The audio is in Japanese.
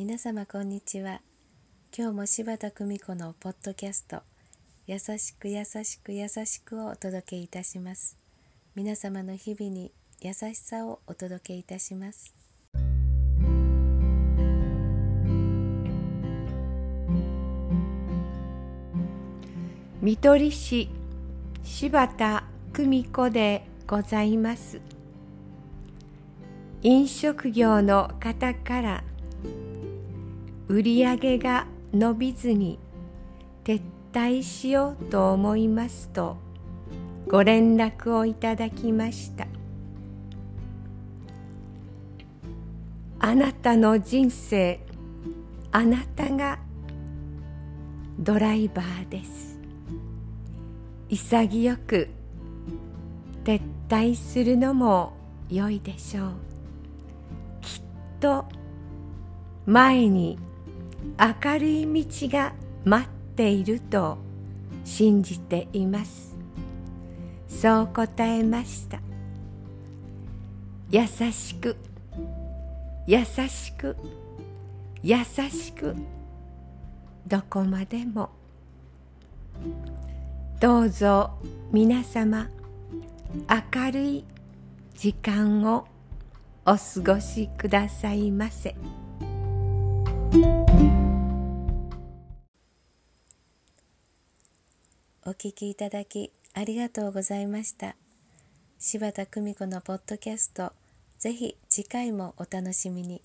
皆様こんにちは。今日も柴田久美子のポッドキャスト優しく優しく優しくをお届けいたします。皆様の日々に優しさをお届けいたします。見取り師柴田久美子でございます。飲食業の方から売り上げが伸びずに撤退しようと思いますとご連絡をいただきました。あなたの人生あなたがドライバーです。潔く撤退するのも良いでしょう。きっと前に明るい道が待っていると信じています。そう答えました。優しく優しく優しくどこまでも。どうぞ皆様明るい時間をお過ごしくださいませ。お聞きいただきありがとうございました。柴田久美子のポッドキャストぜひ次回もお楽しみに。